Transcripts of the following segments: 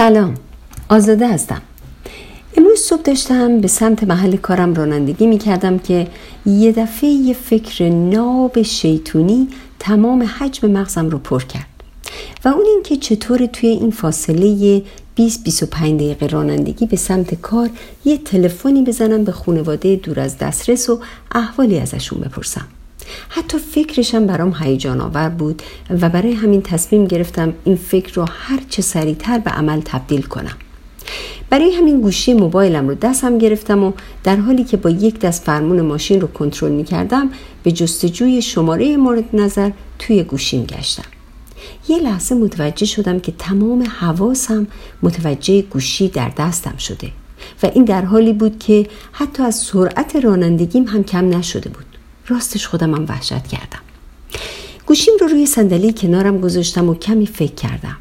سلام. آزاده هستم. امروز صبح داشتم به سمت محل کارم رانندگی می کردم که یه دفعه یه فکر ناب شیطونی تمام حجم مغزم رو پر کرد. و اون اینکه چطور توی این فاصله 20-25 دقیقه رانندگی به سمت کار یه تلفنی بزنم به خانواده دور از دسترس و احوالی ازشون بپرسم. حتی فکرشم برام هیجان آور بود و برای همین تصمیم گرفتم این فکر رو هر چه سریعتر به عمل تبدیل کنم. برای همین گوشی موبایلم رو دستم گرفتم و در حالی که با یک دست فرمون ماشین رو کنترل می کردم به جستجوی شماره مورد نظر توی گوشیم گشتم. یه لحظه متوجه شدم که تمام حواسم متوجه گوشی در دستم شده و این در حالی بود که حتی از سرعت رانندگیم هم کم نشده بود. راستش خودم هم وحشت کردم. گوشیم رو روی صندلی کنارم گذاشتم و کمی فکر کردم.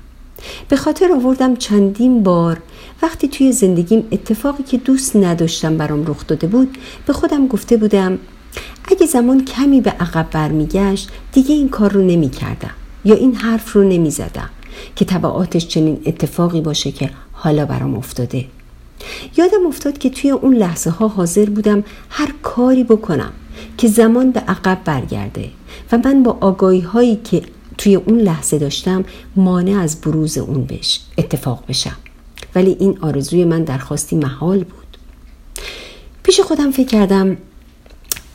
به خاطر آوردم چندین بار وقتی توی زندگیم اتفاقی که دوست نداشتم برام رخ داده بود به خودم گفته بودم اگه زمان کمی به عقب برمیگشت دیگه این کار رو نمی کردم یا این حرف رو نمی زدم که طبعاتش چنین اتفاقی باشه که حالا برام افتاده. یادم افتاد که توی اون لحظه ها حاضر بودم هر کاری بکنم. که زمان به عقب برگرده و من با آگاهی هایی که توی اون لحظه داشتم مانع از بروز اون بش اتفاق بشم. ولی این آرزوی من درخواستی محال بود. پیش خودم فکر کردم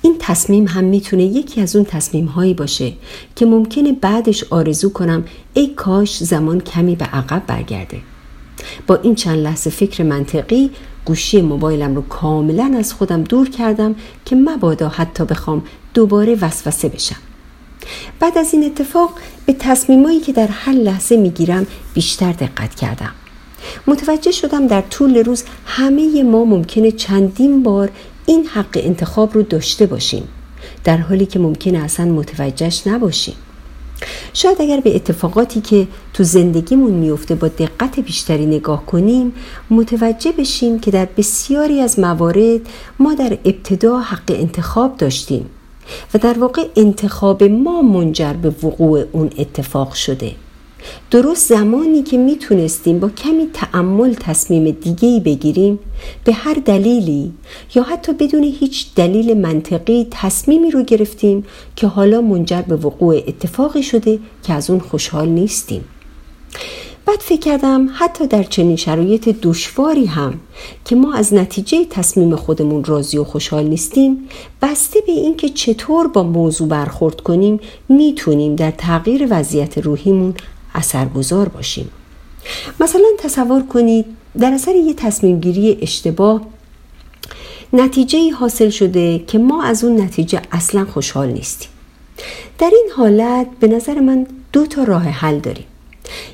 این تصمیم هم می‌تونه یکی از اون تصمیم هایی باشه که ممکنه بعدش آرزو کنم ای کاش زمان کمی به عقب برگرده. با این چند لحظه فکر منطقی گوشی موبایلم رو کاملا از خودم دور کردم که مبادا حتی بخوام دوباره وسوسه بشم. بعد از این اتفاق به تصمیمایی که در هر لحظه می‌گیرم بیشتر دقت کردم. متوجه شدم در طول روز همه ما ممکنه چندین بار این حق انتخاب رو داشته باشیم در حالی که ممکنه اصلا متوجهش نباشیم. شاید اگر به اتفاقاتی که تو زندگیمون میفته با دقت بیشتری نگاه کنیم متوجه بشیم که در بسیاری از موارد ما در ابتدا حق انتخاب داشتیم و در واقع انتخاب ما منجر به وقوع اون اتفاق شده. درست زمانی که می‌تونستیم با کمی تعمل تصمیم دیگه بگیریم به هر دلیلی یا حتی بدون هیچ دلیل منطقی تصمیمی رو گرفتیم که حالا منجر به وقوع اتفاقی شده که از اون خوشحال نیستیم. بعد فکر کردم حتی در چنین شرایط دشواری هم که ما از نتیجه تصمیم خودمون راضی و خوشحال نیستیم بسته به اینکه چطور با موضوع برخورد کنیم می‌تونیم در تغییر وضعیت روحیمون اثرگذار باشیم. مثلا تصور کنید در اثر یه تصمیم گیری اشتباه نتیجه حاصل شده که ما از اون نتیجه اصلا خوشحال نیستیم. در این حالت به نظر من دو تا راه حل داریم.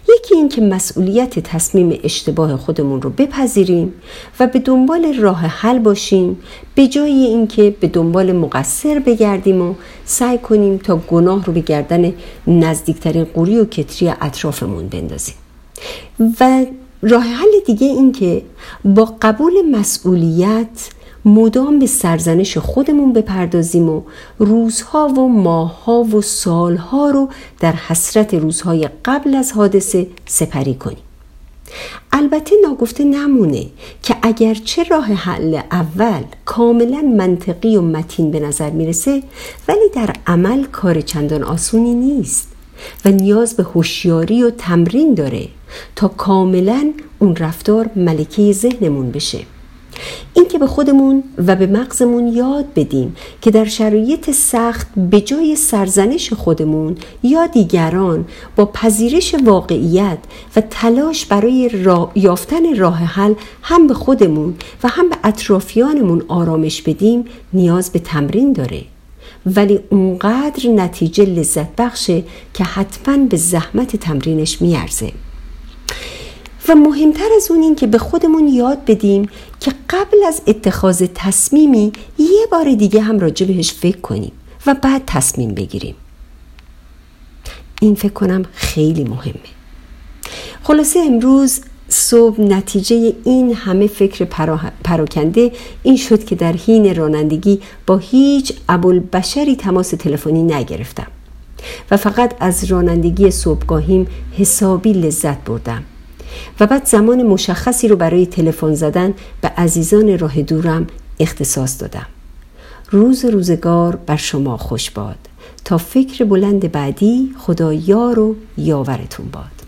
یکی این که مسئولیت تصمیم اشتباه خودمون رو بپذیریم و به دنبال راه حل باشیم به جای اینکه به دنبال مقصر بگردیم و سعی کنیم تا گناه رو به گردن نزدیکترین قوری و کتری اطرافمون بندازیم. و راه حل دیگه این که با قبول مسئولیت مدام به سرزنش خودمون بپردازیم و روزها و ماهها و سالها رو در حسرت روزهای قبل از حادثه سپری کنیم. البته ناگفته نمونه که اگرچه راه حل اول کاملا منطقی و متین به نظر می‌رسه ولی در عمل کار چندان آسونی نیست و نیاز به هوشیاری و تمرین داره تا کاملا اون رفتار ملکه ذهنمون بشه. اینکه به خودمون و به مغزمون یاد بدیم که در شرایط سخت به جای سرزنش خودمون یا دیگران با پذیرش واقعیت و تلاش برای یافتن راه حل هم به خودمون و هم به اطرافیانمون آرامش بدیم نیاز به تمرین داره. ولی اونقدر نتیجه لذت بخشه که حتما به زحمت تمرینش میارزه. و مهمتر از اون این که به خودمون یاد بدیم که قبل از اتخاذ تصمیمی یه بار دیگه هم راجع بهش فکر کنیم و بعد تصمیم بگیریم. این فکر کنم خیلی مهمه. خلاصه امروز صبح نتیجه این همه فکر پراکنده این شد که در حین رانندگی با هیچ بشری تماس تلفنی نگرفتم و فقط از رانندگی صبحگاهیم حسابی لذت بردم. و بعد زمان مشخصی رو برای تلفن زدن به عزیزان راه دورم اختصاص دادم. روز روزگار بر شما خوش باد. تا فکر بلند بعدی خدا یار و یاورتون باد.